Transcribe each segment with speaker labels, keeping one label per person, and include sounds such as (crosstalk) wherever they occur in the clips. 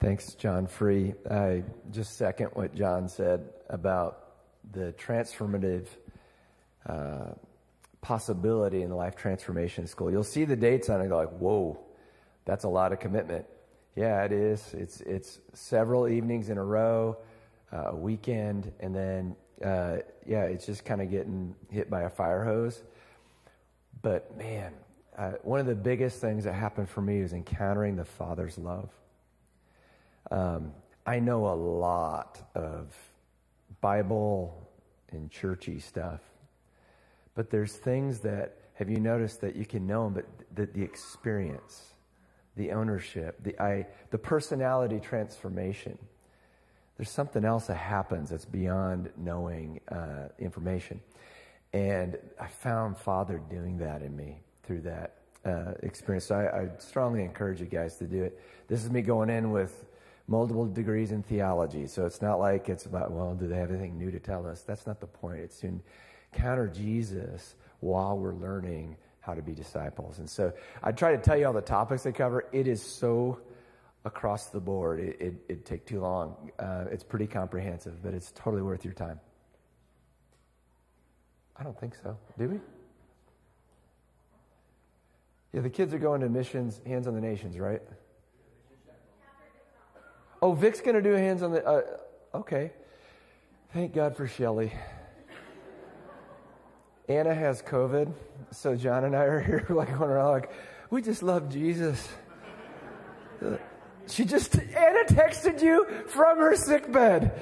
Speaker 1: Thanks, John Free. I just second what John said about the transformative uh, possibility in the Life Transformation School. You'll see the dates on it and go like, whoa, that's a lot of commitment. Yeah, it is. It's, it's several evenings in a row, uh, a weekend, and then, uh, yeah, it's just kind of getting hit by a fire hose. But man, one of the biggest things that happened for me is encountering the Father's love. Um, I know a lot of Bible and churchy stuff, but there's things that have you noticed that you can know them, but the, the experience, the ownership, the I, the personality transformation. There's something else that happens that's beyond knowing uh, information, and I found Father doing that in me through that uh, experience. So I, I strongly encourage you guys to do it. This is me going in with multiple degrees in theology. So it's not like it's about, well, do they have anything new to tell us? That's not the point. It's to encounter Jesus while we're learning how to be disciples. And so I try to tell you all the topics they cover. It is so across the board. It, it, it'd take too long. Uh, it's pretty comprehensive, but it's totally worth your time. I don't think so. Do we? Yeah, the kids are going to missions, hands on the nations, right? Oh, Vic's going to do hands on the. Uh, okay. Thank God for Shelly. Anna has COVID, so John and I are here (laughs) like going around like, we just love Jesus. She just Anna texted you from her sick bed.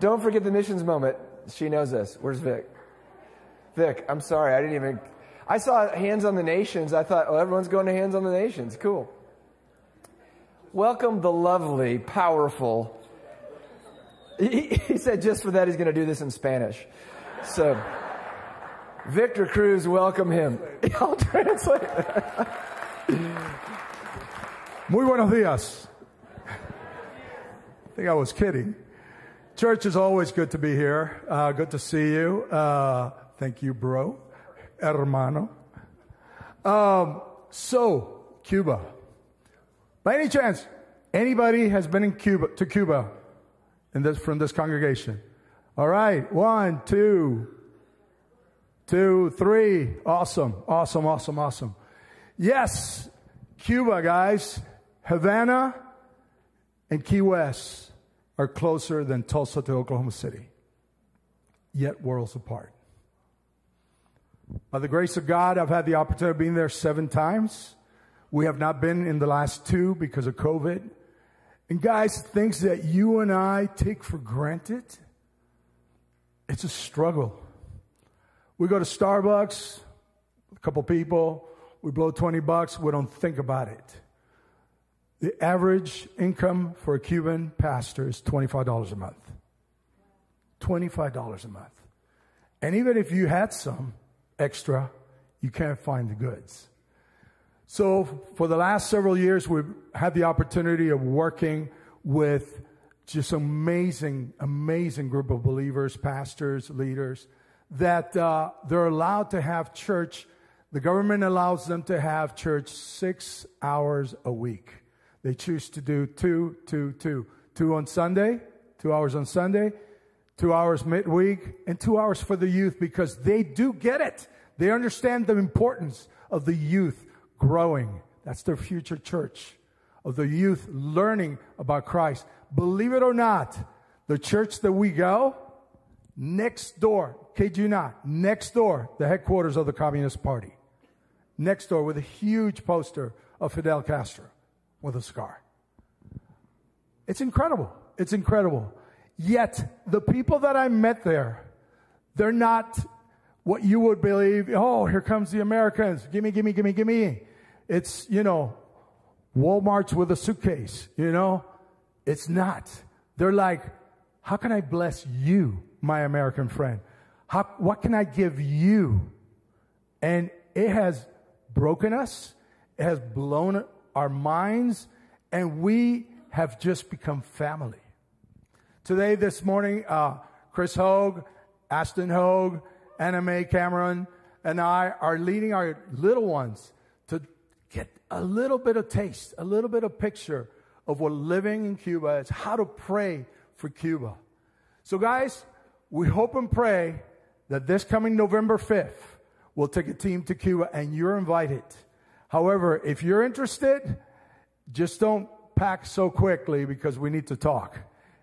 Speaker 1: Don't forget the missions moment. She knows this. Where's Vic? Vic, I'm sorry, I didn't even. I saw hands on the nations. I thought, oh, everyone's going to hands on the nations. Cool. Welcome the lovely, powerful. He, he said just for that he's going to do this in Spanish. So, Victor Cruz, welcome him. (laughs) I'll translate.
Speaker 2: Muy buenos días. I think I was kidding. Church is always good to be here. Uh, good to see you. Uh, thank you, bro, hermano. Um, so, Cuba. By any chance, anybody has been in Cuba to Cuba in this, from this congregation? All right, one, two, two, three. Awesome, awesome, awesome, awesome. Yes, Cuba, guys. Havana and Key West are closer than Tulsa to Oklahoma City, yet worlds apart. By the grace of God, I've had the opportunity of being there seven times. We have not been in the last two because of COVID. And guys, things that you and I take for granted, it's a struggle. We go to Starbucks, a couple people, we blow 20 bucks, we don't think about it. The average income for a Cuban pastor is $25 a month. $25 a month. And even if you had some extra, you can't find the goods. So, for the last several years, we've had the opportunity of working with just amazing, amazing group of believers, pastors, leaders, that uh, they're allowed to have church. The government allows them to have church six hours a week. They choose to do two, two, two. Two on Sunday, two hours on Sunday, two hours midweek, and two hours for the youth because they do get it. They understand the importance of the youth growing. That's their future church of the youth learning about Christ. Believe it or not, the church that we go, next door, kid you not, next door, the headquarters of the Communist Party. Next door with a huge poster of Fidel Castro with a scar. It's incredible. It's incredible. Yet, the people that I met there, they're not what you would believe. Oh, here comes the Americans. Gimme, gimme, gimme, gimme. It's, you know, Walmart's with a suitcase, you know? It's not. They're like, how can I bless you, my American friend? How, what can I give you? And it has broken us. It has blown our minds and we have just become family. Today, this morning, uh, Chris Hogue, Ashton Hogue, Anna Mae Cameron, and I are leading our little ones a little bit of taste, a little bit of picture of what living in Cuba is, how to pray for Cuba. So, guys, we hope and pray that this coming November 5th, we'll take a team to Cuba and you're invited. However, if you're interested, just don't pack so quickly because we need to talk.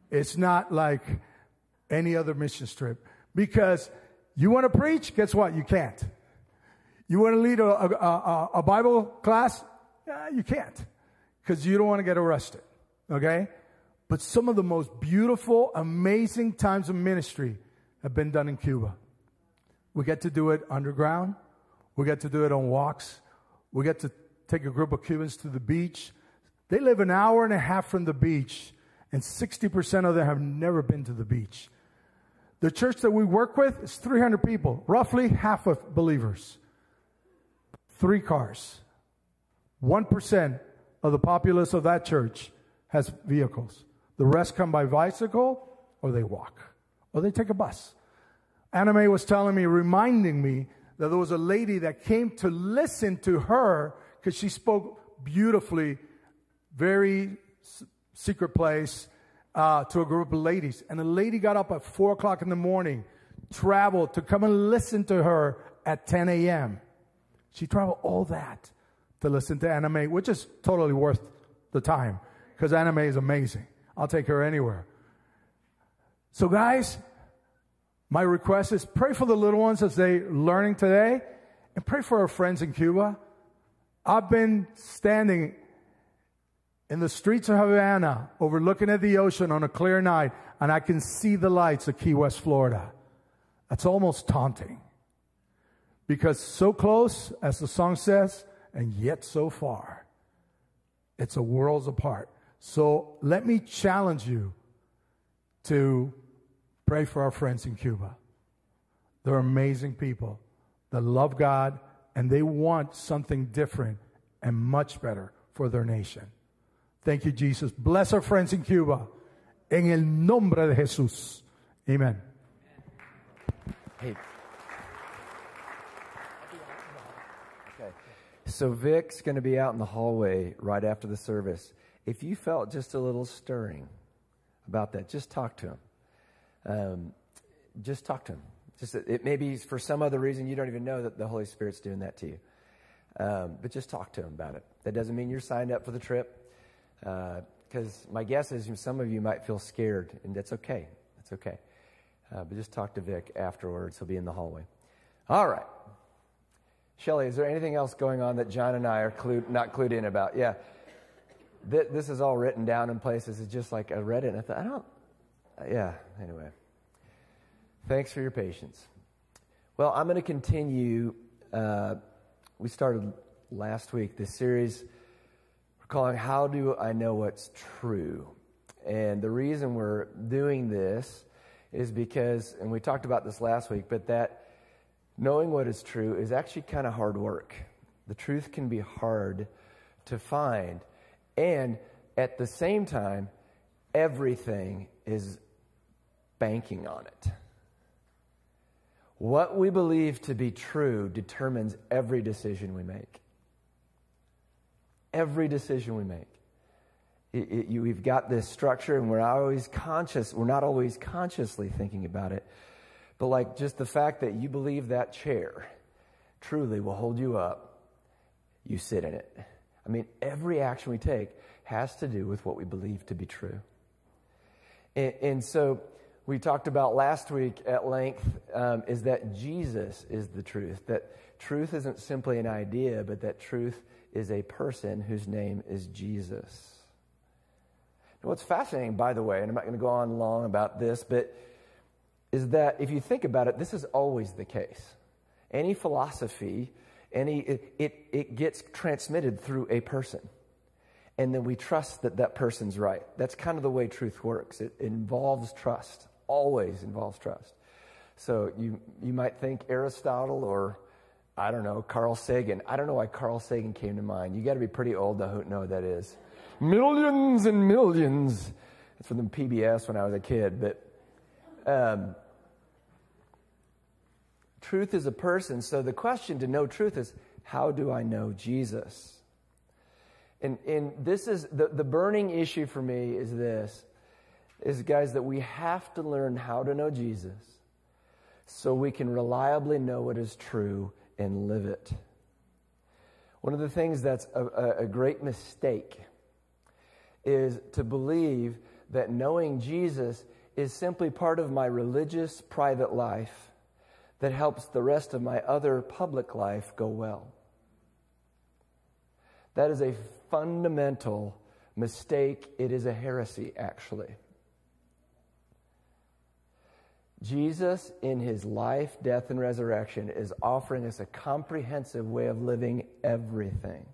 Speaker 2: It's not like any other mission trip. Because you want to preach, guess what? You can't. You want to lead a, a, a, a Bible class? You can't. Because you don't want to get arrested. Okay? But some of the most beautiful, amazing times of ministry have been done in Cuba. We get to do it underground. We get to do it on walks. We get to take a group of Cubans to the beach. They live an hour and a half from the beach, and 60% of them have never been to the beach. The church that we work with is 300 people, roughly half of believers. Three cars. 1% of the populace of that church has vehicles. The rest come by bicycle or they walk or they take a bus. Anna Mae was telling me, reminding me that there was a lady that came to listen to her because she spoke beautifully, very secret place, uh, to a group of ladies. And a lady got up at four o'clock in the morning, traveled to come and listen to her at 10 a.m. She traveled all that to listen to Anna Mae, which is totally worth the time because Anna Mae is amazing. I'll take her anywhere. So, guys, my request is pray for the little ones as they learning today and pray for our friends in Cuba. I've been standing in the streets of Havana, overlooking at the ocean on a clear night, and I can see the lights of Key West, Florida. That's almost taunting. Because so close, as the song says, and yet so far. It's a worlds apart. So let me challenge you to pray for our friends in Cuba. They're amazing people that love God and they want something different and much better for their nation. Thank you, Jesus. Bless our friends in Cuba. En el nombre de Jesús. Amen.
Speaker 1: Hey. Okay. So Vic's going to be out in the hallway right after the service. If you felt just a little stirring about that, just talk to him. Um, just talk to him. Just it maybe for some other reason you don't even know that the Holy Spirit's doing that to you. Um, but just talk to him about it. That doesn't mean you're signed up for the trip because uh, my guess is some of you might feel scared, and that's okay. That's okay. Uh, but just talk to Vic afterwards. He'll be in the hallway. All right. Shelly, is there anything else going on that John and I are clued, not clued in about? Yeah. Th- this is all written down in places. It's just like I read it and I thought, I don't, yeah, anyway. Thanks for your patience. Well, I'm going to continue. Uh, we started last week this series we're calling How Do I Know What's True? And the reason we're doing this is because, and we talked about this last week, but that knowing what is true is actually kind of hard work. The truth can be hard to find. And at the same time, everything is banking on it. What we believe to be true determines every decision we make every decision we make. It, it, you, we've got this structure, and we're always conscious. We're not always consciously thinking about it. But like just the fact that you believe that chair truly will hold you up, you sit in it. I mean, every action we take has to do with what we believe to be true. And, and so we talked about last week at length um, is that Jesus is the truth. That truth isn't simply an idea, but that truth is a person whose name is Jesus. Now, what's fascinating, by the way, and I'm not going to go on long about this, but is that if you think about it, this is always the case. Any philosophy, any it, it, it gets transmitted through a person. And then we trust that that person's right. That's kind of the way truth works. It, involves trust, always involves trust. So you, you might think Aristotle or I don't know, Carl Sagan. I don't know why Carl Sagan came to mind. You got to be pretty old to know what that is. Millions and millions. It's from the PBS when I was a kid. But um, truth is a person. So the question to know truth is how do I know Jesus? And, and this is the, the burning issue for me is this is guys that we have to learn how to know Jesus so we can reliably know what is true and live it. One of the things that's a, a great mistake is to believe that knowing Jesus is simply part of my religious private life that helps the rest of my other public life go well. That is a fundamental mistake. It is a heresy, actually. Jesus, in his life, death, and resurrection, is offering us a comprehensive way of living everything,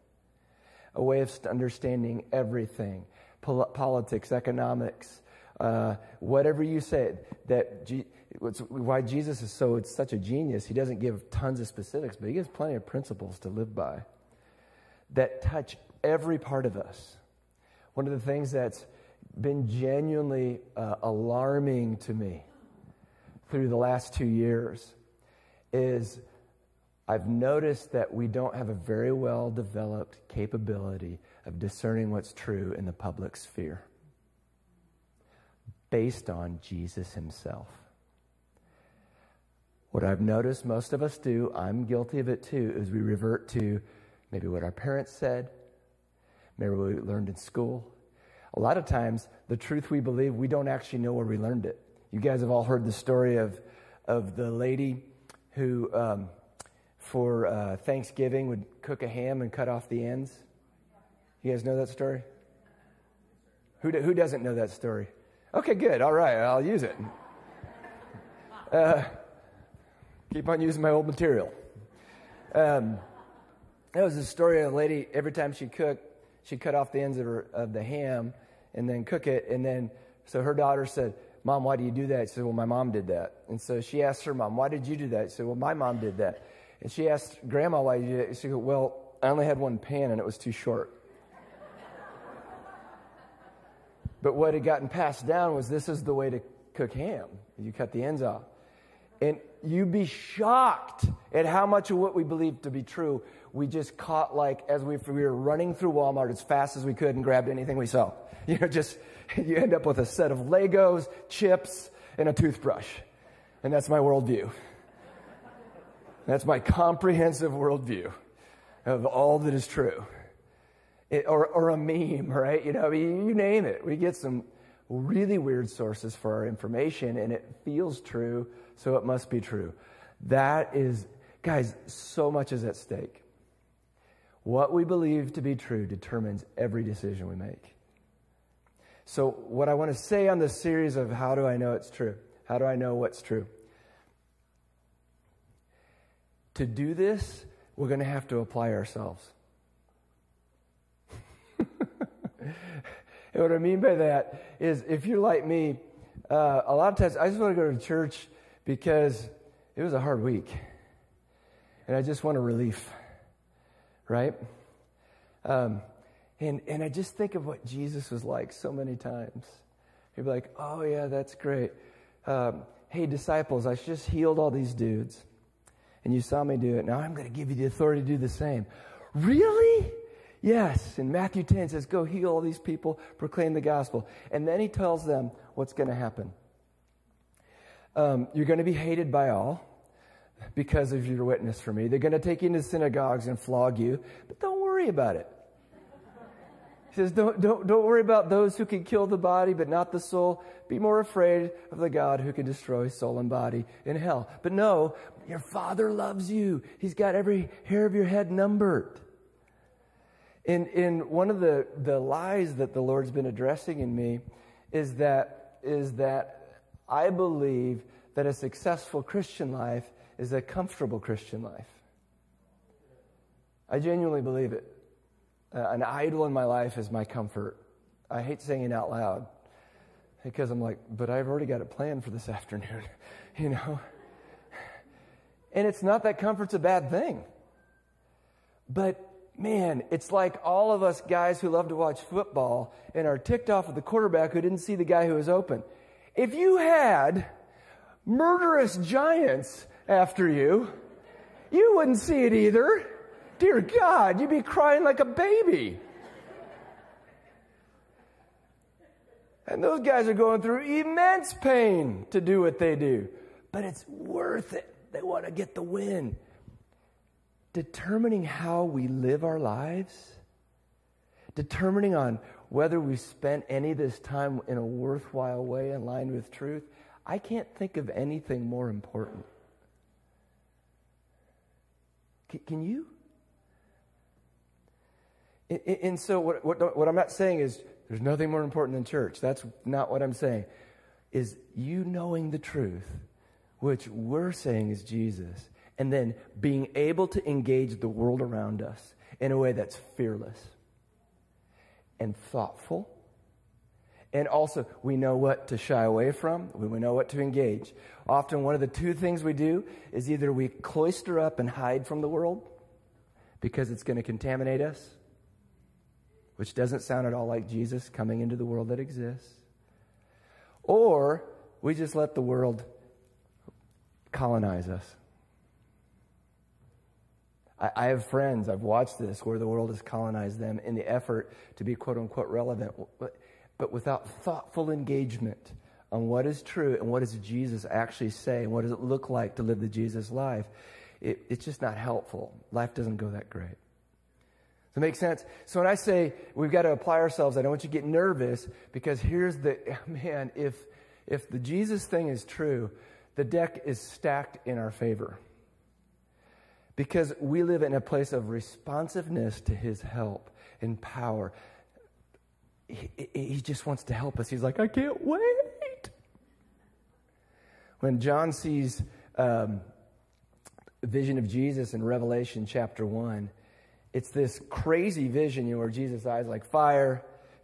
Speaker 1: a way of understanding everything Pol- politics, economics, uh, whatever you say. That G- why Jesus is so it's such a genius. He doesn't give tons of specifics, but he gives plenty of principles to live by that touch every part of us. One of the things that's been genuinely uh, alarming to me through the last two years is I've noticed that we don't have a very well developed capability of discerning what's true in the public sphere based on Jesus himself. What I've noticed most of us do, I'm guilty of it too, is we revert to maybe what our parents said, maybe what we learned in school. A lot of times, the truth we believe, we don't actually know where we learned it. You guys have all heard the story of, of the lady who, um, for uh, Thanksgiving, would cook a ham and cut off the ends. You guys know that story? Who, do, who doesn't know that story? Okay, good. All right, I'll use it. Uh, keep on using my old material. Um, that was the story of a lady, every time she cooked, she'd cut off the ends of, her, of the ham and then cook it. And then, so her daughter said, Mom, why do you do that? She said, Well, my mom did that. And so she asked her mom, Why did you do that? She said, Well, my mom did that. And she asked Grandma, Why did you do that? She said, Well, I only had one pan and it was too short. But what had gotten passed down was this is the way to cook ham. You cut the ends off. And you'd be shocked at how much of what we believed to be true we just caught like as we, we were running through Walmart as fast as we could and grabbed anything we saw. (laughs) You know, just you end up with a set of Legos, chips, and a toothbrush. And that's my worldview. That's my comprehensive worldview of all that is true. Or, or a meme, right? You know, you, you name it. We get some really weird sources for our information and it feels true, so it must be true. That is, guys, so much is at stake. What we believe to be true determines every decision we make. So, what I want to say on this series of how do I know it's true? How do I know what's true? To do this, we're going to have to apply ourselves. and what I mean by that is if you're like me, uh, a lot of times I just want to go to church because it was a hard week. And I just want a relief, right? Um, and, and I just think of what Jesus was like so many times. He'd be like, oh, yeah, that's great. Um, hey, disciples, I just healed all these dudes. And you saw me do it. Now I'm going to give you the authority to do the same. Really? Yes. And Matthew 10 says, go heal all these people, proclaim the gospel. And then he tells them what's going to happen. Um, you're going to be hated by all because of your witness for me. They're going to take you into synagogues and flog you, but don't worry about it. He says, don't, don't, don't worry about those who can kill the body, but not the soul. Be more afraid of the God who can destroy soul and body in hell. But no, your Father loves you. He's got every hair of your head numbered. In, in one of the, the lies that the Lord's been addressing in me is that, is that I believe that a successful Christian life is a comfortable Christian life. I genuinely believe it. Uh, an idol in my life is my comfort. I hate saying it out loud because I'm like, but I've already got a plan for this (laughs) afternoon, you know? And it's not that comfort's a bad thing. But man, it's like all of us guys who love to watch football and are ticked off at the quarterback who didn't see the guy who was open. If you had murderous giants after you, you wouldn't see it either. Dear God, you'd be crying like a baby. And those guys are going through immense pain to do what they do. But it's worth it. They want to get the win. Determining how we live our lives, determining on whether we spent any of this time in a worthwhile way in line with truth, I can't think of anything more important. Can you? And so, what, what, what, I'm not saying is there's nothing more important than church. That's not what I'm saying. Is you knowing the truth, which we're saying is Jesus, and then being able to engage the world around us in a way that's fearless and thoughtful. And also, we know what to shy away from, we know what to engage. Often, one of the two things we do is either we cloister up and hide from the world because it's going to contaminate us which doesn't sound at all like Jesus coming into the world that exists. Or we just let the world colonize us. I, have friends, I've watched this, where the world has colonized them in the effort to be quote unquote relevant, but, but without thoughtful engagement on what is true and what does Jesus actually say and what does it look like to live the Jesus life. It, it's just not helpful. Life doesn't go that great. Does that make sense? So when I say we've got to apply ourselves, I don't want you to get nervous because here's the (laughs) man, if if the Jesus thing is true, the deck is stacked in our favor. Because we live in a place of responsiveness to his help and power. He, he just wants to help us. He's like, I can't wait. When John sees um, vision of Jesus in Revelation chapter 1, it's this crazy vision, you know, where Jesus' eyes like fire,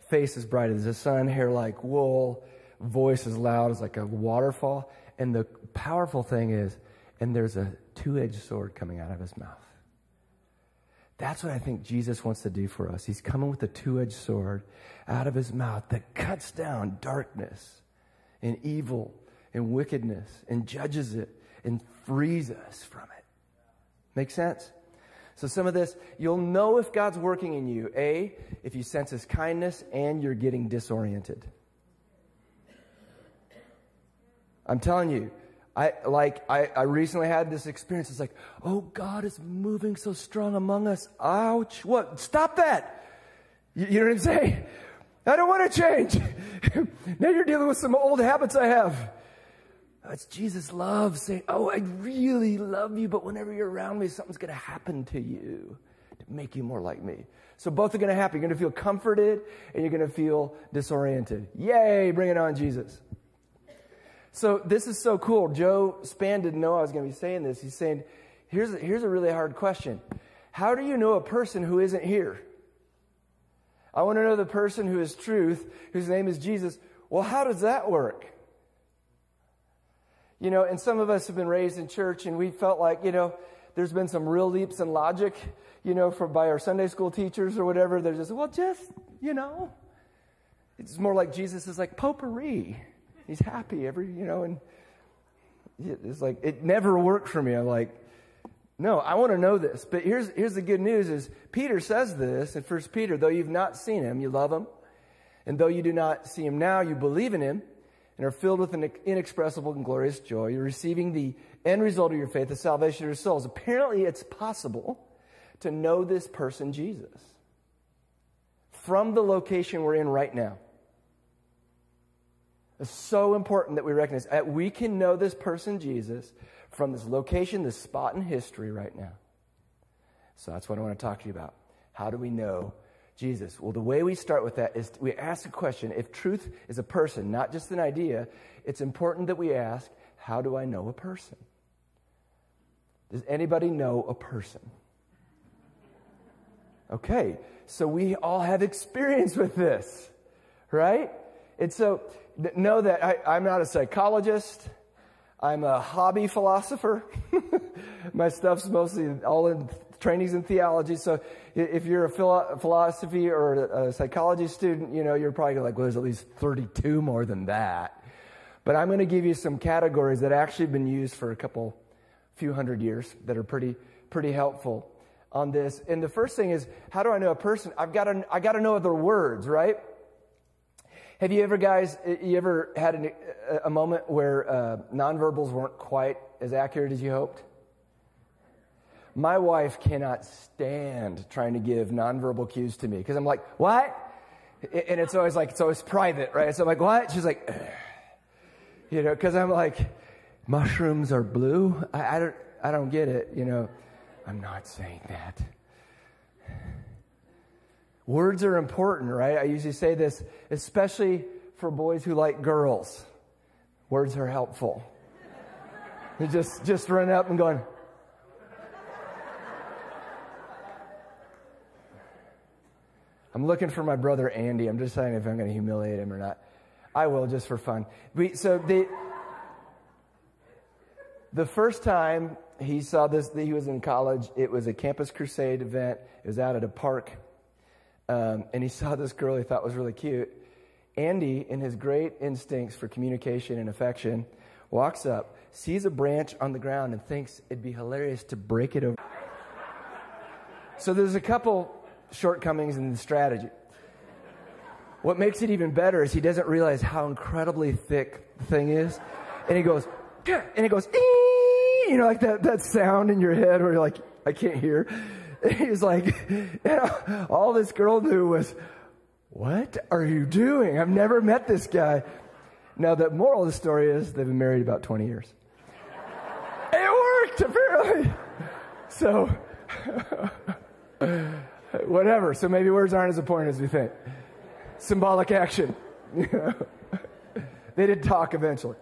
Speaker 1: face as bright as the sun, hair like wool, voice as loud as like a waterfall. And the powerful thing is, and there's a two edged sword coming out of his mouth. That's what I think Jesus wants to do for us. He's coming with a two edged sword out of his mouth that cuts down darkness and evil and wickedness and judges it and frees us from it. Make sense? So, some of this, you'll know if God's working in you. A, if you sense His kindness and you're getting disoriented. I'm telling you, I like I, I recently had this experience. It's like, oh, God is moving so strong among us. Ouch! What? Stop that! You, you know what I'm saying? I don't want to change. (laughs) now you're dealing with some old habits I have. It's Jesus' love saying, Oh, I really love you, but whenever you're around me, something's going to happen to you to make you more like me. So both are going to happen. You're going to feel comforted and you're going to feel disoriented. Yay, bring it on, Jesus. So this is so cool. Joe Span didn't know I was going to be saying this. He's saying, here's a, here's a really hard question. How do you know a person who isn't here? I want to know the person who is truth, whose name is Jesus. Well, how does that work? You know, and some of us have been raised in church and we felt like, you know, there's been some real leaps in logic, you know, for by our Sunday school teachers or whatever. They're just, well, just, you know. It's more like Jesus is like potpourri. He's happy every, you know, and it's like, it never worked for me. I'm like, no, I want to know this. But here's, here's the good news is Peter says this in First Peter, though you've not seen him, you love him. And though you do not see him now, you believe in him and are filled with an inexpressible and glorious joy. You're receiving the end result of your faith, the salvation of your souls. Apparently, it's possible to know this person, Jesus, from the location we're in right now. It's so important that we recognize that we can know this person, Jesus, from this location, this spot in history right now. So that's what I want to talk to you about. How do we know Jesus? Well, the way we start with that is we ask a question. If truth is a person, not just an idea, it's important that we ask, how do I know a person? Does anybody know a person? Okay, so we all have experience with this, right? And so know that I, am not a psychologist. I'm a hobby philosopher. (laughs) My stuff's mostly all in trainings in theology. So if you're a philosophy or a psychology student, you know, you're probably like, well, there's at least 32 more than that. But I'm going to give you some categories that actually have been used for a couple, few hundred years that are pretty, pretty helpful on this. And the first thing is, how do I know a person? I've got to, I got to know their words, right? Have you ever, guys, you ever had an, a moment where uh, nonverbals weren't quite as accurate as you hoped? My wife cannot stand trying to give nonverbal cues to me because I'm like, what? And it's always like, it's always private, right? So I'm like, what? She's like, Ugh. you know, because I'm like, mushrooms are blue. I, I, don't, I don't get it, you know. I'm not saying that. Words are important, right? I usually say this, especially for boys who like girls. Words are helpful. They're just, just run up and going, I'm looking for my brother Andy. I'm just deciding if I'm going to humiliate him or not. I will just for fun. We, so the the first time he saw this, he was in college. It was a campus crusade event. It was out at a park, um, and he (laughs) saw this girl he thought was really cute. Andy, in his great instincts for communication and affection, walks up, sees a branch on the ground, and thinks it'd be hilarious to break it over. (laughs) So there's a couple shortcomings in the strategy. What makes it even better is he doesn't realize how incredibly thick the thing is. And he goes, and it goes, you know, like that, that sound in your head where you're like, I can't hear. (laughs) He's like, (laughs) all this girl knew was, what are you doing? I've never met this guy. Now, the moral of the story is they've been married about 20 years. (laughs) it worked, apparently. So, whatever. So maybe words aren't as important as we think. Symbolic action. they did talk eventually.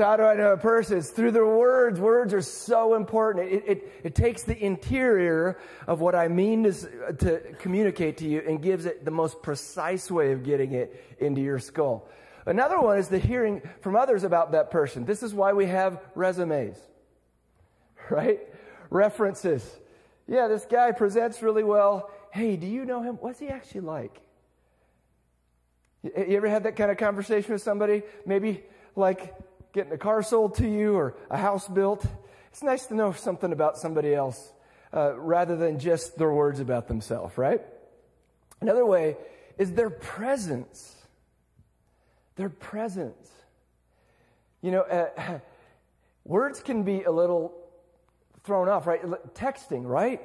Speaker 1: So how do I know a person? It's through their words. Words are so important. It, it, it takes the interior of what I mean to, to communicate to you and gives it the most precise way of getting it into your skull. Another one is the hearing from others about that person. This is why we have resumes, (laughs) right? References. Yeah, this guy presents really well. Hey, do you know him? What's he actually like? You ever had that kind of conversation with somebody? Maybe like getting a car sold to you or a house built. It's nice to know something about somebody else uh, rather than just their words about themselves, right? Another way is their presence. Their presence. You know, uh, (laughs) words can be a little thrown off, right? Texting, right?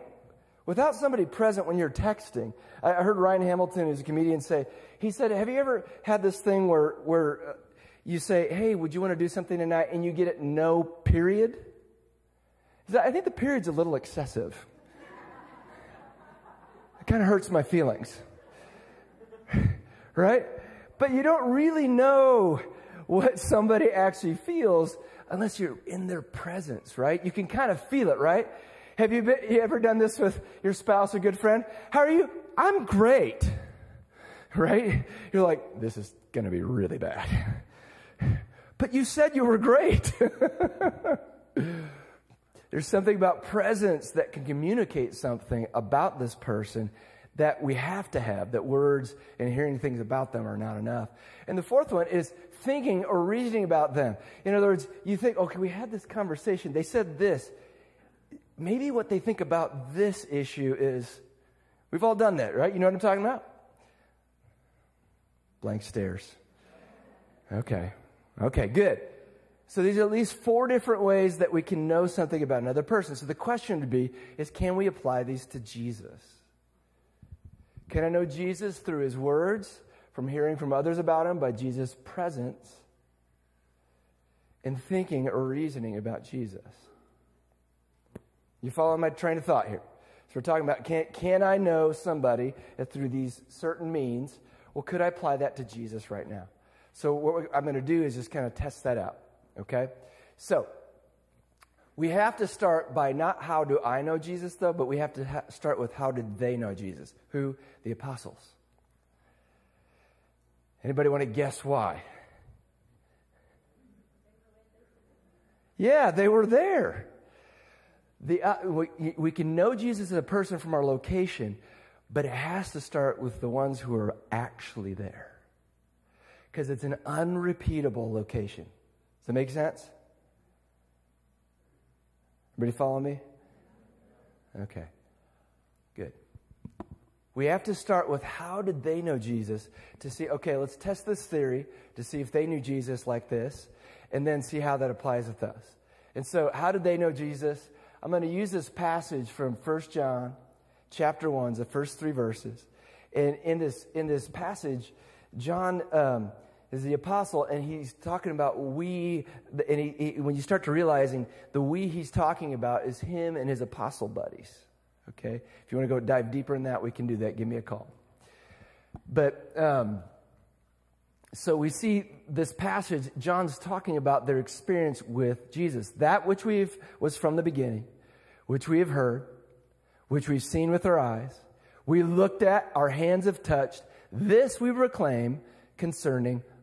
Speaker 1: Without somebody present when you're texting. I heard Ryan Hamilton, who's a comedian, say, he said, Have you ever had this thing where, where uh, you say, hey, would you want to do something tonight? And you get it no period. I think the period's a little excessive. (laughs) It kind of hurts my feelings. (laughs) right? But you don't really know what somebody actually feels unless you're in their presence, right? You can kind of feel it, right? Have you, been, you ever done this with your spouse or good friend? How are you? I'm great. (laughs) Right? You're like, this is going to be really bad. But you said you were great. (laughs) There's something about presence that can communicate something about this person that we have to have, that words and hearing things about them are not enough. And the fourth one is thinking or reasoning about them. In other words, you think, okay, we had this conversation. They said this. Maybe what they think about this issue is, we've all done that, right? You know what I'm talking about? Blank stares. Okay. Okay, good. So these are at least four different ways that we can know something about another person. So the question would be is can we apply these to Jesus? Can I know Jesus through his words, from hearing from others about him, by Jesus' presence, and thinking or reasoning about Jesus? You follow my train of thought here? So we're talking about can, can I know somebody through these certain means? Well, could I apply that to Jesus right now? So, what I'm going to do is just kind of test that out, okay? So, we have to start by not how do I know Jesus, though, but we have to ha- start with how did they know Jesus? Who? The apostles. Anybody want to guess why? Yeah, they were there. The, uh, we, we can know Jesus as a person from our location, but it has to start with the ones who are actually there because it's an unrepeatable location. Does that make sense? Everybody follow me? Okay. Good. We have to start with how did they know Jesus to see, okay, let's test this theory to see if they knew Jesus like this, and then see how that applies with us. And so, how did they know Jesus? I'm going to use this passage from 1 John chapter 1, the first three verses. And in this, in this passage, John um, is the apostle, and he's talking about we, and he, he, when you start to realizing the we he's talking about is him and his apostle buddies. Okay? If you want to go dive deeper in that, we can do that. Give me a call. But, um, so we see this passage, John's talking about their experience with Jesus. That which we've, was from the beginning, which we have heard, which we've seen with our eyes, we looked at, our hands have touched. This we proclaim concerning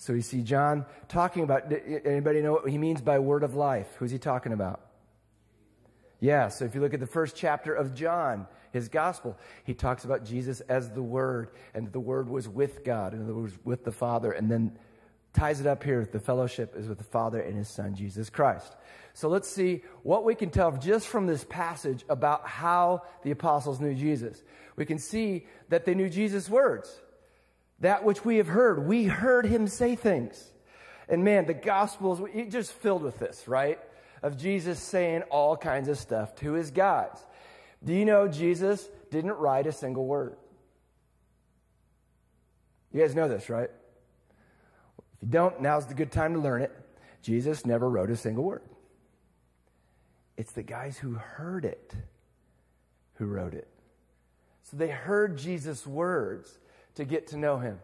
Speaker 1: So you see John talking about, anybody know what he means by word of life? Who's he talking about? Yeah, so if you look at the first chapter of John, his gospel, he talks about Jesus as the Word, and the Word was with God, and it was with the Father, and then ties it up here. The fellowship is with the Father and his Son, Jesus Christ. So let's see what we can tell just from this passage about how the apostles knew Jesus. We can see that they knew Jesus' words. That which we have heard. We heard him say things. And man, the Gospels, are just filled with this, right? Of Jesus saying all kinds of stuff to his guys. Do you know Jesus didn't write a single word? You guys know this, right? If you don't, now's the good time to learn it. Jesus never wrote a single word. It's the guys who heard it who wrote it. So they heard Jesus' words to get to know him.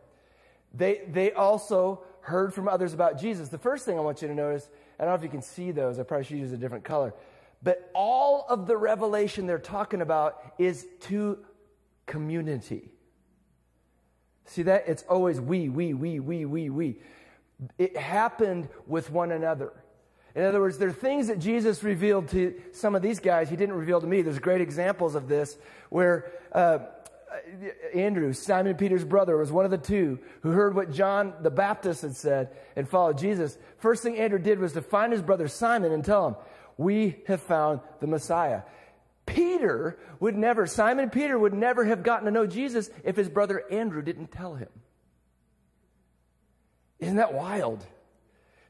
Speaker 1: They, they also heard from others about Jesus. The first thing I want you to notice, I don't know if you can see those, I probably should use a different color, but all of the revelation they're talking about is to community. See that? It's always we, we, we, we, we, we. It happened with one another. In other words, there are things that Jesus revealed to some of these guys he didn't reveal to me. There's great examples of this where uh, Uh, Andrew, Simon Peter's brother, was one of the two who heard what John the Baptist had said and followed Jesus. First thing Andrew did was to find his brother Simon and tell him, We have found the Messiah. Peter would never, Simon Peter would never have gotten to know Jesus if his brother Andrew didn't tell him. Isn't that wild?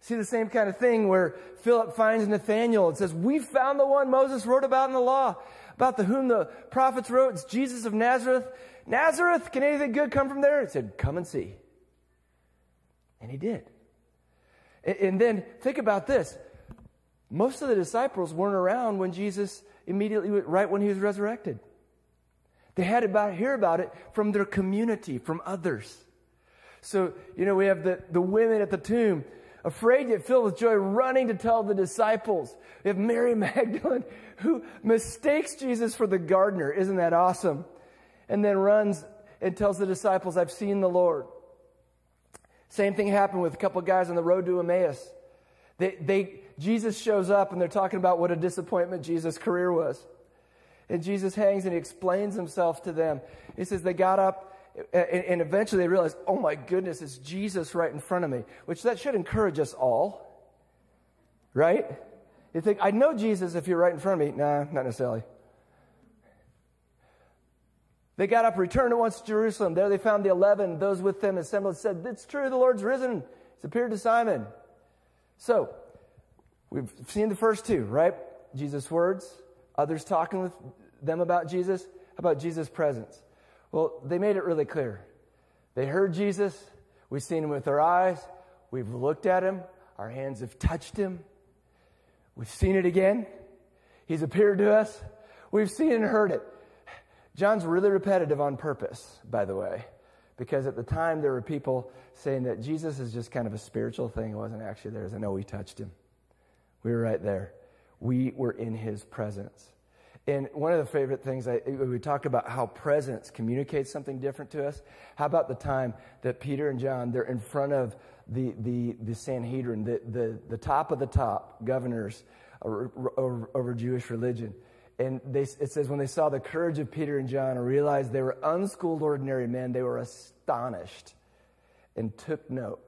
Speaker 1: See the same kind of thing where Philip finds Nathanael and says, We found the one Moses wrote about in the law about the whom the prophets wrote. It's Jesus of Nazareth. Nazareth, can anything good come from there? He said, Come and see. And he did. And then think about this. Most of the disciples weren't around when Jesus immediately, right when he was resurrected. They had to hear about it from their community, from others. So, you know, we have the, the women at the tomb afraid yet filled with joy, running to tell the disciples. We have Mary (laughs) Magdalene who mistakes Jesus for the gardener. Isn't that awesome? And then runs and tells the disciples, I've seen the Lord. Same thing happened with a couple guys on the road to Emmaus. They, they, Jesus shows up and they're talking about what a disappointment Jesus' career was. And Jesus hangs and he explains himself to them. He says, They got up and, eventually they realize, oh my goodness, it's Jesus right in front of me, which that should encourage us all, right? You think, I know Jesus if you're right in front of me. Nah, not necessarily. They got up, returned at once to Jerusalem. There they found the eleven, those with them assembled, said, It's true, the Lord's risen. He's appeared to Simon. So, we've seen the first two, right? Jesus' words, others talking with them about Jesus. About Jesus' presence? Well, they made it really clear. They heard Jesus. We've seen him with our eyes. We've looked at him. Our hands have touched him. We've seen it again. He's appeared to us. We've seen and heard it. John's really repetitive on purpose, by the way, because at the time there were people saying that Jesus is just kind of a spiritual thing. It wasn't actually there. I know we touched him. We were right there. We were in his presence. And one of the favorite things, I, we talked about how presence communicates something different to us. How about the time that Peter and John, they're in front of the, the, the Sanhedrin, the, the, the top of the top governors over, over, Jewish religion. And they, it says, when they saw the courage of Peter and John and realized they were unschooled, ordinary men, they were astonished and took note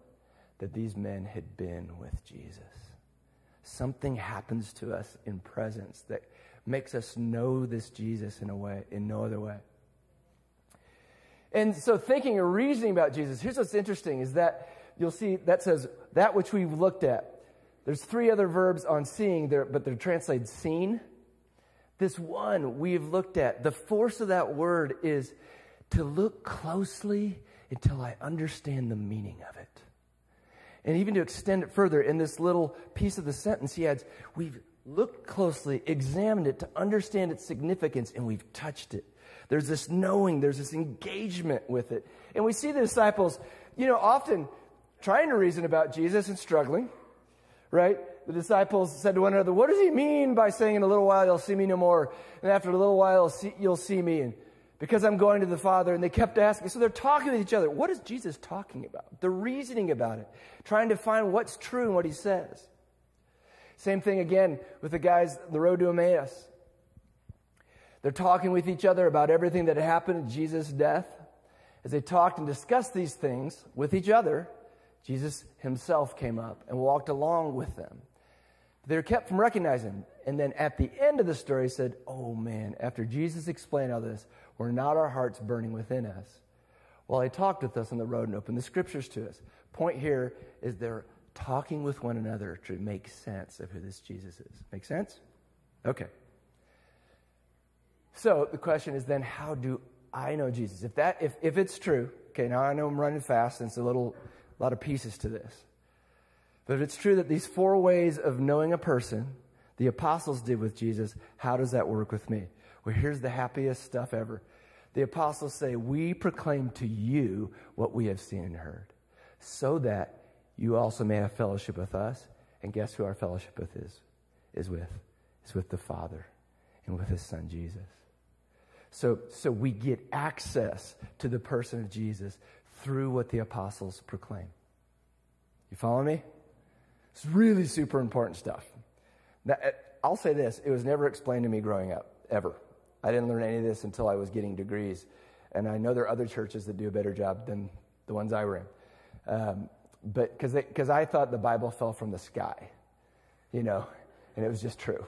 Speaker 1: that these men had been with Jesus. Something happens to us in presence that makes us know this Jesus in a way, in no other way. And so, thinking or reasoning about Jesus, here's what's interesting is that you'll see that says that which we've looked at. There's three other verbs on seeing, there, but they're translated seen. This one we've looked at, the force of that word is to look closely until I understand the meaning of it. And even to extend it further, in this little piece of the sentence, he adds, We've looked closely, examined it to understand its significance, and we've touched it. There's this knowing, there's this engagement with it. And we see the disciples, you know, often trying to reason about Jesus and struggling, right? The disciples said to one another, What does he mean by saying, In a little while you'll see me no more, and after a little while you'll see, me? And because I'm going to the Father. And they kept asking. So they're talking with each other. What is Jesus talking about? They're reasoning about it, trying to find what's true in what he says. Same thing again with the guys, the road to Emmaus. They're talking with each other about everything that happened at Jesus' death. As they talked and discussed these things with each other, Jesus himself came up and walked along with them. They're kept from recognizing. And then at the end of the story, he said, Oh man, after Jesus explained all this, were not our hearts burning within us? While he talked with us on the road and opened the scriptures to us. Point here is they're talking with one another to make sense of who this Jesus is. Make sense? Okay. So the question is then, how do I know Jesus? If that, if, if it's true, okay, now I know I'm running fast, and it's a little, a lot of pieces to this. But if it's true that these four ways of knowing a person, the apostles did with Jesus, how does that work with me? Well, here's the happiest stuff ever. The apostles say, We proclaim to you what we have seen and heard, so that you also may have fellowship with us. And guess who our fellowship with is? Is with? Is with the Father and with his Son Jesus. So, so we get access to the person of Jesus through what the apostles proclaim. You follow me? It's really super important stuff. Now, I'll say this it was never explained to me growing up, ever. I didn't learn any of this until I was getting degrees. And I know there are other churches that do a better job than the ones I were in. Um, but because I thought the Bible fell from the sky, you know, and it was just true.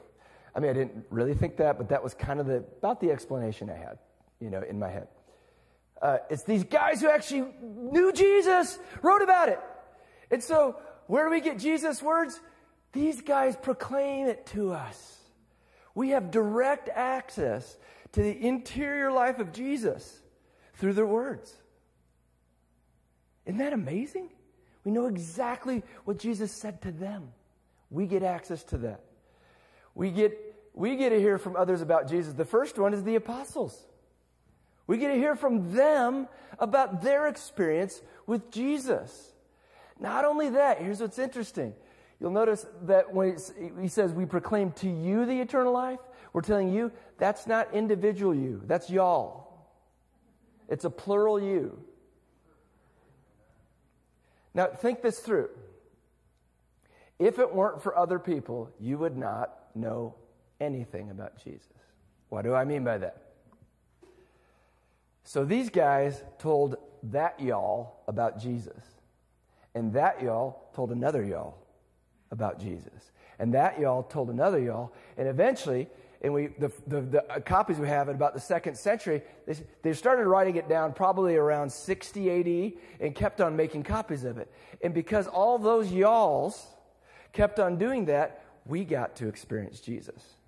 Speaker 1: I mean, I didn't really think that, but that was kind of the, about the explanation I had, you know, in my head. Uh, it's these guys who actually knew Jesus, wrote about it. And so, where do we get Jesus' words? These guys proclaim it to us. We have direct access to the interior life of Jesus through their words. Isn't that amazing? We know exactly what Jesus said to them. We get access to that. We get, we get to hear from others about Jesus. The first one is the apostles. We get to hear from them about their experience with Jesus. Not only that, here's what's interesting. You'll notice that when he says, We proclaim to you the eternal life, we're telling you that's not individual you, that's y'all. It's a plural you. Now, think this through. If it weren't for other people, you would not know anything about Jesus. What do I mean by that? So these guys told that y'all about Jesus. And that y'all told another y'all about Jesus. And that y'all told another y'all. And eventually, and we, the, the, the copies we have at about the second century, they, they started writing it down probably around 60 AD and kept on making copies of it. And because all those y'alls kept on doing that, we got to experience Jesus.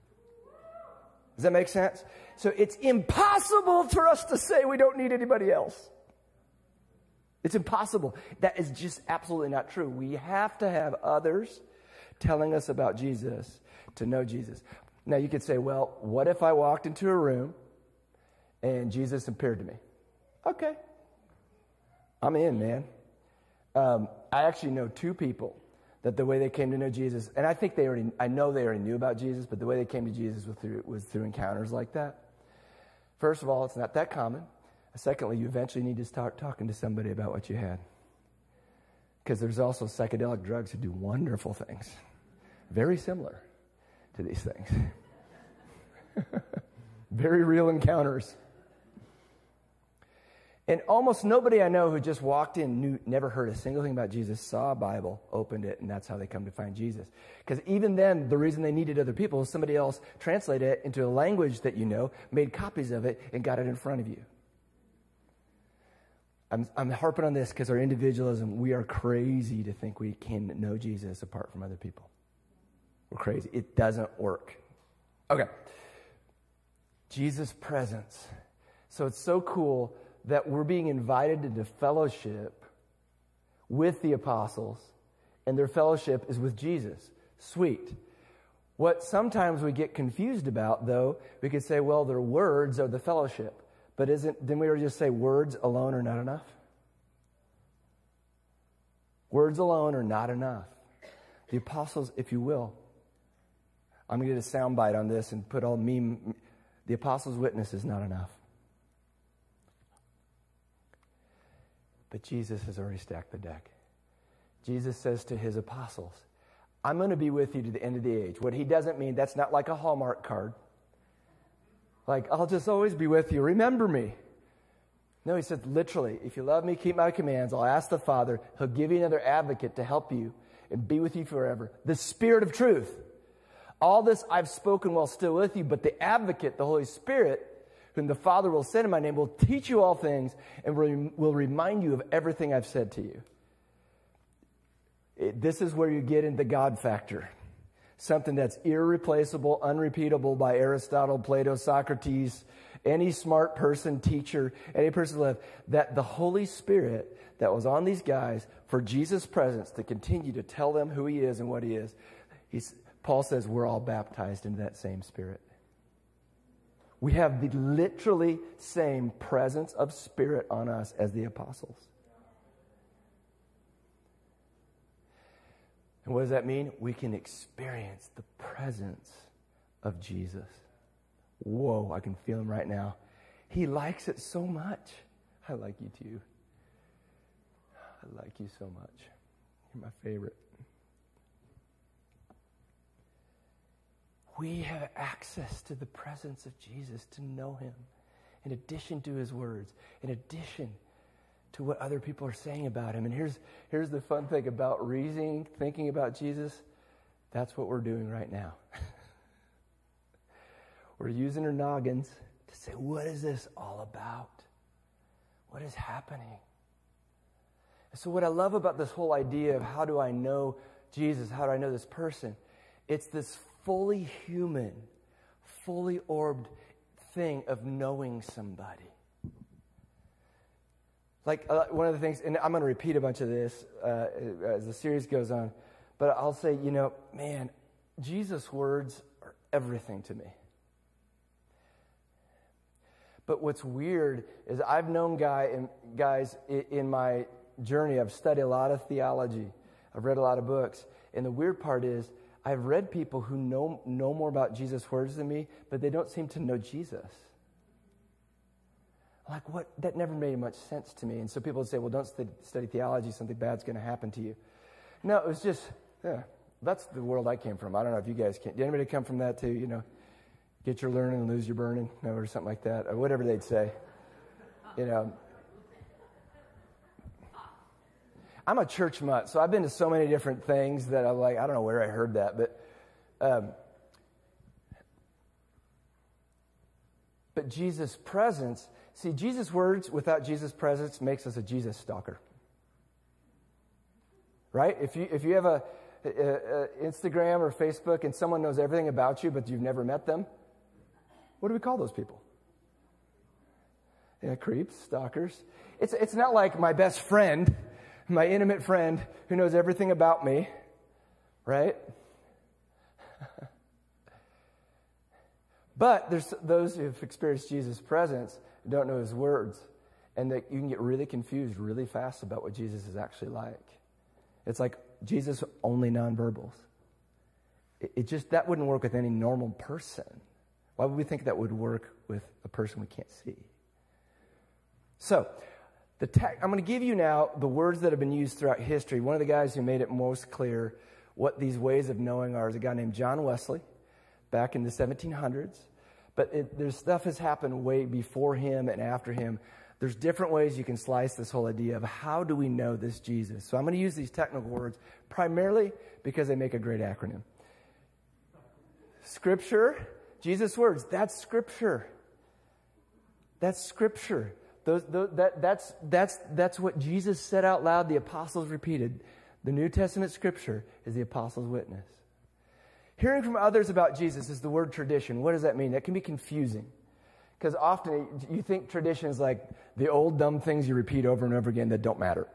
Speaker 1: Does that make sense? So it's impossible for us to say we don't need anybody else. It's impossible. That is just absolutely not true. We have to have others telling us about Jesus to know Jesus. Now, you could say, well, what if I walked into a room and Jesus appeared to me? Okay. I'm in, man. Um, I actually know two people that the way they came to know Jesus, and I think they already, I know they already knew about Jesus, but the way they came to Jesus was through, was through encounters like that. First of all, it's not that common. Secondly, you eventually need to start talking to somebody about what you had. Because there's also psychedelic drugs that do wonderful things, very similar to these things. (laughs) very real encounters. And almost nobody I know who just walked in knew, never heard a single thing about Jesus, saw a Bible, opened it, and that's how they come to find Jesus. Because even then, the reason they needed other people was somebody else translated it into a language that you know, made copies of it, and got it in front of you. I'm, I'm harping on this because our individualism, we are crazy to think we can know Jesus apart from other people. We're crazy. It doesn't work. Okay. Jesus' presence. So it's so cool that we're being invited into fellowship with the apostles, and their fellowship is with Jesus. Sweet. What sometimes we get confused about, though, we could say, well, their words are the fellowship. But isn't, didn't we just say words alone are not enough? Words alone are not enough. The apostles, if you will, I'm going to get a soundbite on this and put all meme. The apostles' witness is not enough. But Jesus has already stacked the deck. Jesus says to his apostles, I'm going to be with you to the end of the age. What he doesn't mean, that's not like a Hallmark card. Like, I'll just always be with you. Remember me. No, he says, literally, if you love me, keep my commands. I'll ask the Father. He'll give you another advocate to help you and be with you forever. The Spirit of truth. All this I've spoken while still with you, but the advocate, the Holy Spirit, whom the Father will send in my name, will teach you all things and will remind you of everything I've said to you. It, this is where you get into the God factor. Something that's irreplaceable, unrepeatable by Aristotle, Plato, Socrates, any smart person, teacher, any person left, that the Holy Spirit that was on these guys for Jesus' presence to continue to tell them who he is and what he is. He's, Paul says we're all baptized into that same spirit. We have the literally same presence of spirit on us as the apostles. And what does that mean? We can experience the presence of Jesus. Whoa, I can feel him right now. He likes it so much. I like you too. I like you so much. You're my favorite. We have access to the presence of Jesus to know him in addition to his words, in addition to what other people are saying about him. And here's, here's the fun thing about reasoning, thinking about Jesus. That's what we're doing right now. (laughs) we're using our noggins to say, what is this all about? What is happening? so, what I love about this whole idea of how do I know Jesus? How do I know this person? It's this fully human, fully orbed thing of knowing somebody. Like uh, one of the things, and I'm going to repeat a bunch of this uh, as the series goes on, but I'll say, you know, man, Jesus' words are everything to me. But what's weird is I've known guy in, guys in my journey, I've studied a lot of theology, I've read a lot of books, and the weird part is I've read people who know, know more about Jesus' words than me, but they don't seem to know Jesus. Like, what? That never made much sense to me. And so people would say, well, don't study, study theology, something bad's going to happen to you. No, it was just, yeah, that's the world I came from. I don't know if you guys can. Did anybody come from that too? You know, get your learning and lose your burning, or something like that, or whatever they'd say. You know, I'm a church mutt, so I've been to so many different things that I'm like, I don't know where I heard that, but. Um, but Jesus' presence, see, Jesus' words without Jesus' presence makes us a Jesus stalker. Right? If you, if you have a, a, a Instagram or Facebook and someone knows everything about you, but you've never met them, what do we call those people? Yeah, creeps, stalkers. It's, it's not like my best friend my intimate friend who knows everything about me, right? (laughs) but there's those who've experienced Jesus' presence don't know his words, and that you can get really confused really fast about what Jesus is actually like. It's like Jesus only nonverbals. It, it just that wouldn't work with any normal person. Why would we think that would work with a person we can't see? So, te- I'm going to give you now the words that have been used throughout history. One of the guys who made it most clear what these ways of knowing are is a guy named John Wesley back in the 1700s. But it, there's stuff has happened way before him and after him. There's different ways you can slice this whole idea of how do we know this Jesus. So I'm going to use these technical words primarily because they make a great acronym. Scripture, Jesus' words, that's Scripture. That's Scripture. Those, that, that's, that's, that's what Jesus said out loud, the apostles repeated. The New Testament Scripture is the apostles' witness. Hearing from others about Jesus is the word tradition. What does that mean? That can be confusing. Because often you think tradition is like the old dumb things you repeat over and over again that don't matter.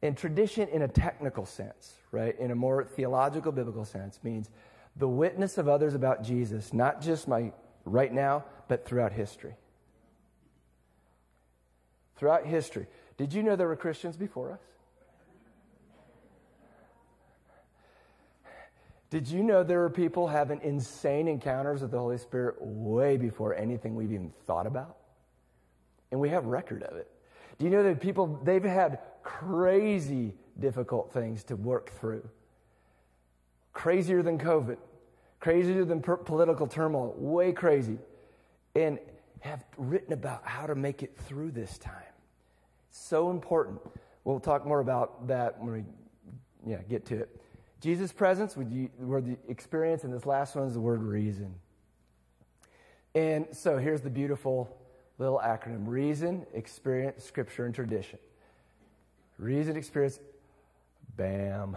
Speaker 1: And tradition, in a technical sense, right, in a more theological, biblical sense, means the witness of others about Jesus, not just my right now, but throughout history. Throughout history. Did you know there were Christians before us? Did you know there are people having insane encounters with the Holy Spirit way before anything we've even thought about? And we have record of it. Do you know that people, they've had crazy difficult things to work through? Crazier than COVID, crazier than per- political turmoil, way crazy. And have written about how to make it through this time. So important. We'll talk more about that when we yeah, get to it. Jesus' presence, word the experience, and this last one is the word reason. And so here's the beautiful little acronym reason, experience, scripture, and tradition. Reason, experience, bam.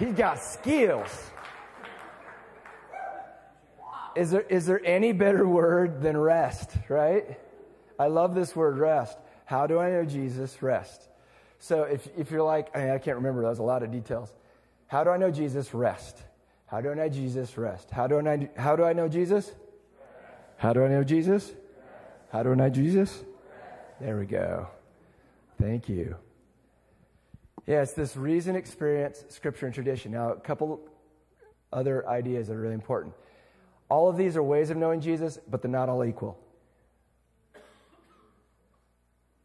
Speaker 1: He's got skills. Is there, is there any better word than rest, right? I love this word rest. How do I know Jesus? Rest. So if, if you're like, I can't remember, that was a lot of details. How do I know Jesus? Rest. How do I know Jesus? Rest. How do I know, how do I know Jesus? How do I know Jesus? How do I know Jesus? There we go. Thank you. Yeah, it's this reason, experience, scripture, and tradition. Now, a couple other ideas that are really important. All of these are ways of knowing Jesus, but they're not all equal.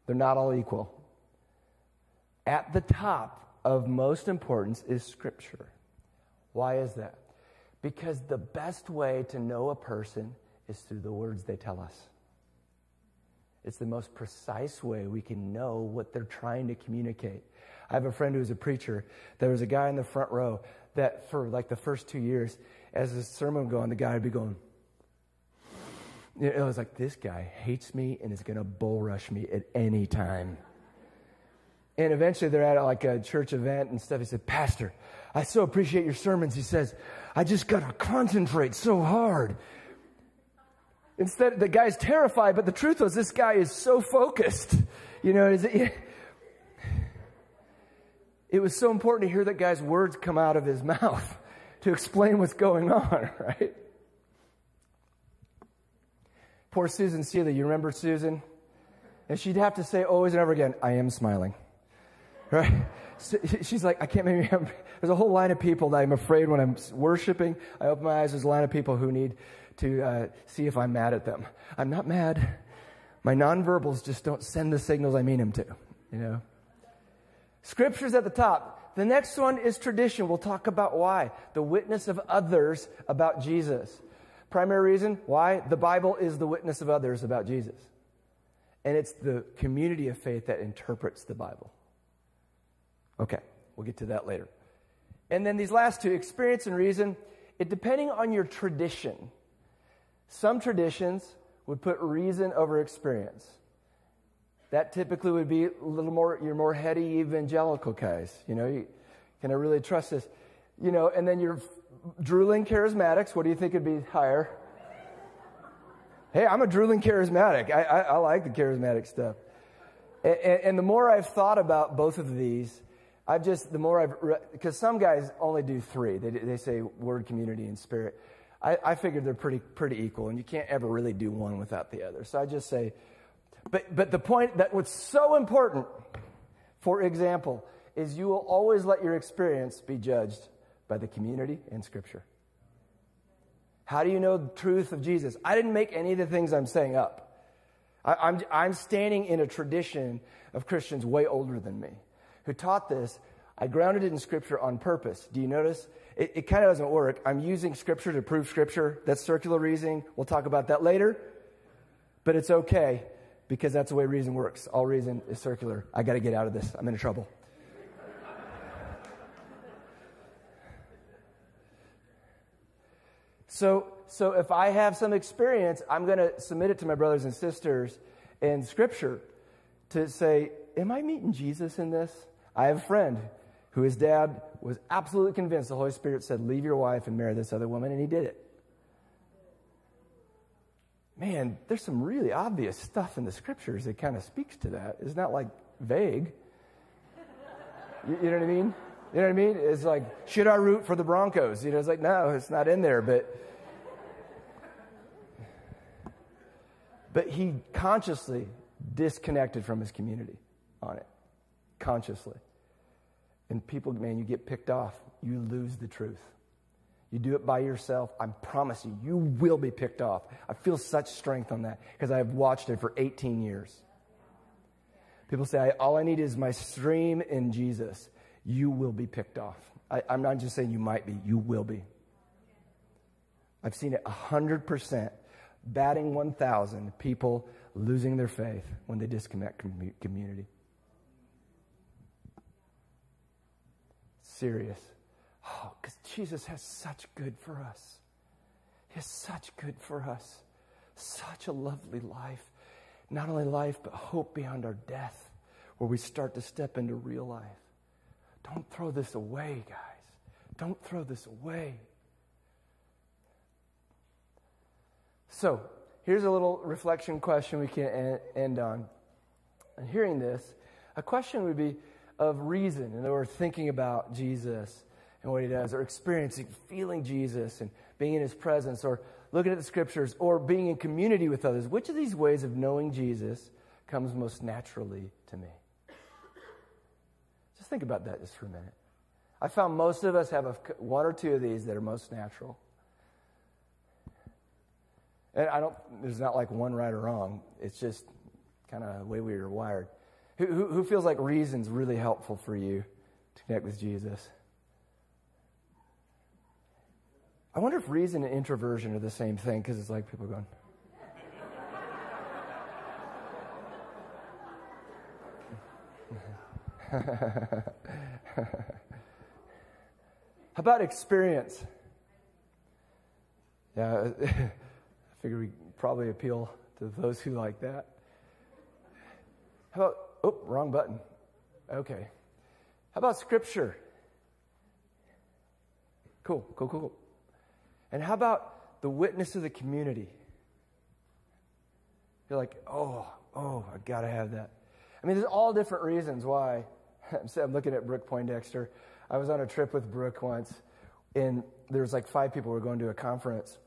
Speaker 1: They're not all equal. At the top of most importance is Scripture. Why is that? Because the best way to know a person is through the words they tell us. It's the most precise way we can know what they're trying to communicate. I have a friend who's a preacher. There was a guy in the front row that for like the first two years, as the sermon would go on, the guy would be going, it was like, this guy hates me and is going to bull rush me at any time. And eventually they're at like a church event and stuff. He said, Pastor, I so appreciate your sermons. He says, I just got to concentrate so hard. Instead, the guy's terrified, but the truth was this guy is so focused. You know, it, it was so important to hear that guy's words come out of his (laughs) mouth to explain what's going (laughs) on, right? Poor Susan Seeley, you remember Susan? And she'd have to say always and over again, I am smiling. Right? So (laughs) she's like, I can't make me. (laughs) There's a whole line of people that I'm afraid when I'm worshiping, I open my eyes, there's a line of people who need to uh, see if I'm mad at them. I'm not mad. My nonverbals just don't send the signals I mean them to, you know? Scripture's at the top. The next one is tradition. We'll talk about why. The witness of others about Jesus. Primary reason why? The Bible is the witness of others about Jesus. And it's the community of faith that interprets the Bible. Okay, we'll get to that later. And then these last two, experience and reason, it depending on your tradition. Some traditions would put reason over experience. That typically would be a little more, you're more heady evangelical guys. You know, you, can I really trust this? You know, and then you're drooling charismatics, what do you think would be higher? Hey, I'm a drooling charismatic. I, I, I like the charismatic stuff. And, and, and, the more I've thought about both of these, I've just, the more I've, because some guys only do three. They, they say word, community, and spirit. I, I figured they're pretty, pretty equal, and you can't ever really do one without the other. So I just say, but, but the point that what's so important, for example, is you will always let your experience be judged by the community and Scripture. How do you know the truth of Jesus? I didn't make any of the things I'm saying up. I, I'm, I'm standing in a tradition of Christians way older than me who taught this. I grounded it in Scripture on purpose. Do you notice? It, it kind of doesn't work. I'm using Scripture to prove Scripture. That's circular reasoning. We'll talk about that later. But it's okay because that's the way reason works. All reason is circular. I got to get out of this. I'm in trouble. So, so if I have some experience, I'm going to submit it to my brothers and sisters in Scripture to say, Am I meeting Jesus in this? I have a friend who his dad was absolutely convinced the Holy Spirit said, Leave your wife and marry this other woman, and he did it. Man, there's some really obvious stuff in the scriptures that kind of speaks to that. It's not like vague. You, you know what I mean? You know what I mean? It's like, should I root for the Broncos? You know, it's like, no, it's not in there, but. But he consciously disconnected from his community on it, consciously. And people, man, you get picked off, you lose the truth. You do it by yourself, I promise you, you will be picked off. I feel such strength on that because I've watched it for 18 years. People say, all I need is my stream in Jesus you will be picked off. I, am not just saying you might be, you will be. I've seen it 100%, batting 1,000, people losing their faith when they disconnect com- community. Serious. Oh, because Jesus has such good for us. He has such good for us. Such a lovely life. Not only life, but hope beyond our death, where we start to step into real life. Don't throw this away, guys. Don't throw this away. So, here's a little reflection question we can end on. And hearing this, a question would be of reason, and we're thinking about Jesus and what he does, or experiencing, feeling Jesus and being in his presence, or looking at the scriptures, or being in community with others. Which of these ways of knowing Jesus comes most naturally to me? Just think about that just for a minute. I found most of us have a, one or two of these that are most natural. And I don't, there's not like one right or wrong. It's just kind of the way we are wired. Who, who, who feels like reason's really helpful for you to connect with Jesus? I wonder if reason and introversion are the same thing because it's like people going, (laughs) How about experience? Yeah, (laughs) I figure we probably appeal to those who like that. How about, oh, wrong button. Okay. How about scripture? Cool, cool, cool, cool. And how about the witness of the community? You're like, oh, oh, I gotta have that. I mean, there's all different reasons why (laughs) I'm looking at Brooke Poindexter. I was on a trip with Brooke once, and there was like five people were going to a conference,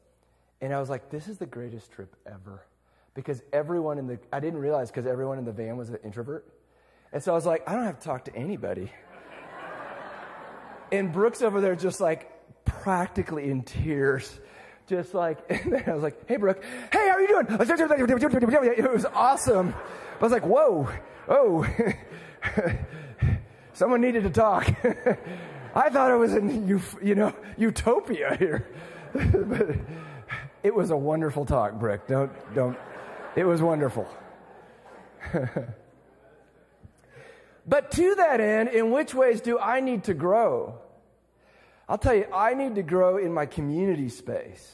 Speaker 1: and I was like, "This is the greatest trip ever," because everyone in the I didn't realize because everyone in the van was an introvert, and so I was like, "I don't have to talk to anybody." (laughs) and Brooke's over there just like practically in tears. Just like, (laughs) I was like, hey, Brooke, hey, how are you doing? (laughs) It was awesome. I was like, whoa, oh. (laughs) Someone needed to talk. I thought it was in you know utopia here. but it was a wonderful talk, Brick. Don't don't. It was wonderful. but to that end, in which ways do I need to grow? I'll tell you, I need to grow in my community space,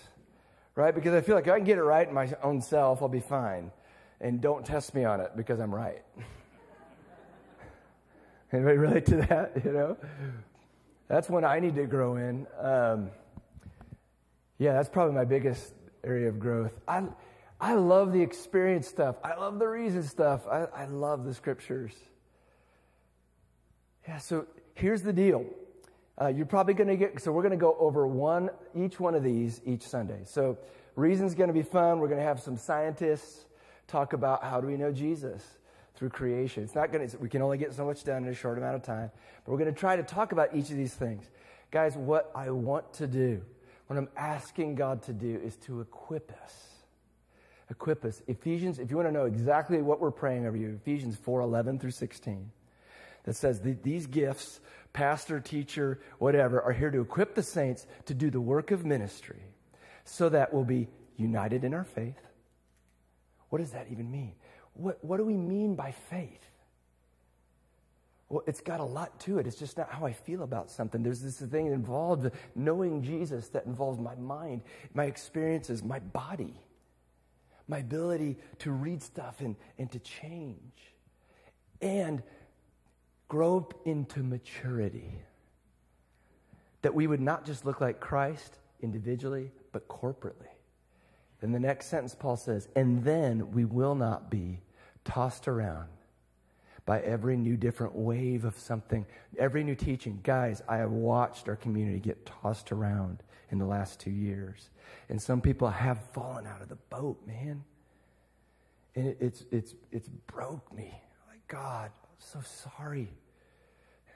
Speaker 1: right? Because I feel like if I can get it right in my own self, I'll be fine. And don't test me on it because I'm right. (laughs) Anybody relate to that? (laughs) You know, that's when I need to grow in. Um, yeah, that's probably my biggest area of growth. I, I love the experience stuff. I love the reason stuff. I, I love the scriptures. Yeah, so here's the deal. Uh, you're probably going to get, so we're going to go over one, each one of these each Sunday. So reason's going to be fun. We're going to have some scientists talk about how do we know Jesus through creation. It's not going to, we can only get so much done in a short amount of time, but we're going to try to talk about each of these things. Guys, what I want to do, What I'm asking God to do is to equip us. Equip us. Ephesians, if you want to know exactly what we're praying over you, Ephesians 4 11 through 16, that says these gifts, pastor, teacher, whatever, are here to equip the saints to do the work of ministry so that we'll be united in our faith. What does that even mean? What, what do we mean by faith? Well, it's got a lot to it. It's just not how I feel about something. There's this thing involved, knowing Jesus, that involves my mind, my experiences, my body, my ability to read stuff and, and to change, and grow into maturity. That we would not just look like Christ individually, but corporately. Then the next sentence, Paul says, and then we will not be tossed around by every new different wave of something, every new teaching. Guys, I have watched our community get tossed around in the last two years. And some people have fallen out of the boat, man. And it, it's, it's, it's broke me. Like, God, so sorry.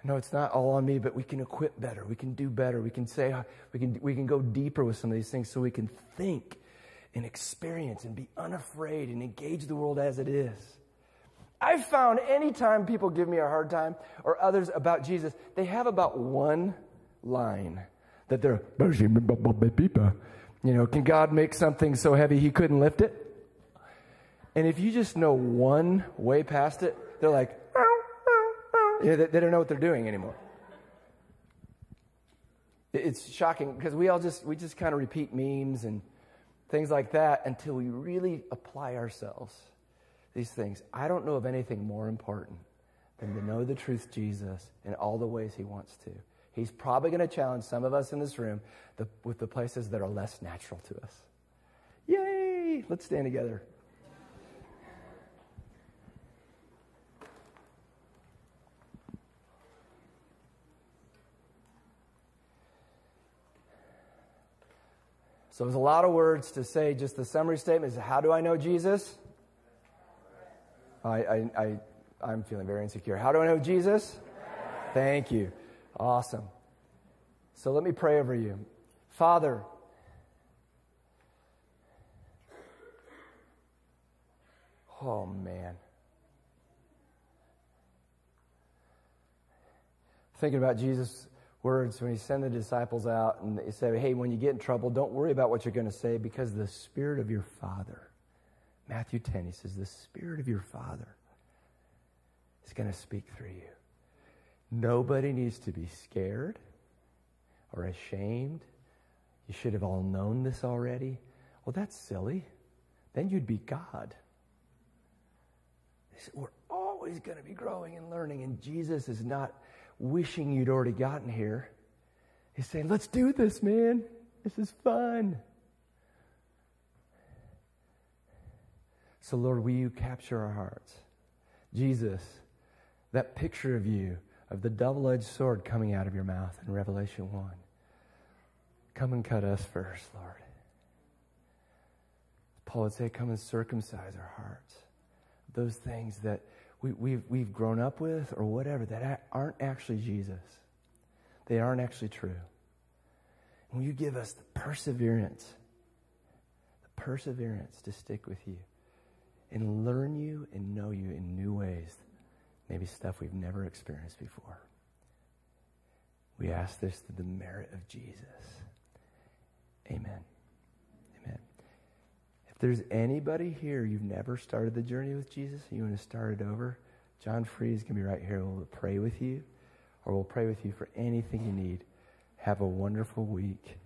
Speaker 1: No, it's not all on me, but we can equip better. We can do better. We can say, we can, we can go deeper with some of these things so we can think and experience and be unafraid and engage the world as it is. I've found anytime people give me a hard time or others about Jesus, they have about one line that they're, you know, can God make something so heavy he couldn't lift it? And if you just know one way past it, they're like, they, they don't know what they're doing anymore. It's shocking because we all just, we just kind of repeat memes and things like that until we really apply ourselves these things. I don't know of anything more important than to know the truth, Jesus, in all the ways He wants to. He's probably going to challenge some of us in this room the, with the places that are less natural to us. Yay! Let's stand together. So there's a lot of words to say. Just the summary statement is how do I know Jesus? I, I, I, I'm feeling very insecure. How do I know Jesus? Thank you. Awesome. So let me pray over you. Father, oh man. Thinking about Jesus' words when he sent the disciples out and he said, Hey, when you get in trouble, don't worry about what you're going to say because the Spirit of your Father Matthew 10, he says, The Spirit of your Father is going to speak through you. Nobody needs to be scared or ashamed. You should have all known this already. Well, that's silly. Then you'd be God. We're always going to be growing and learning, and Jesus is not wishing you'd already gotten here. He's saying, Let's do this, man. This is fun. So, Lord, will you capture our hearts? Jesus, that picture of you, of the double edged sword coming out of your mouth in Revelation 1. Come and cut us first, Lord. Paul would say, Come and circumcise our hearts. Those things that we, we've, we've grown up with or whatever that aren't actually Jesus, they aren't actually true. And will you give us the perseverance, the perseverance to stick with you? and learn you and know you in new ways, maybe stuff we've never experienced before. We ask this through the merit of Jesus. Amen. Amen. If there's anybody here you've never started the journey with Jesus, you want to start it over, John Free is going to be right here. We'll pray with you, or we'll pray with you for anything you need. Have a wonderful week.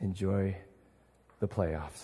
Speaker 1: Enjoy the playoffs.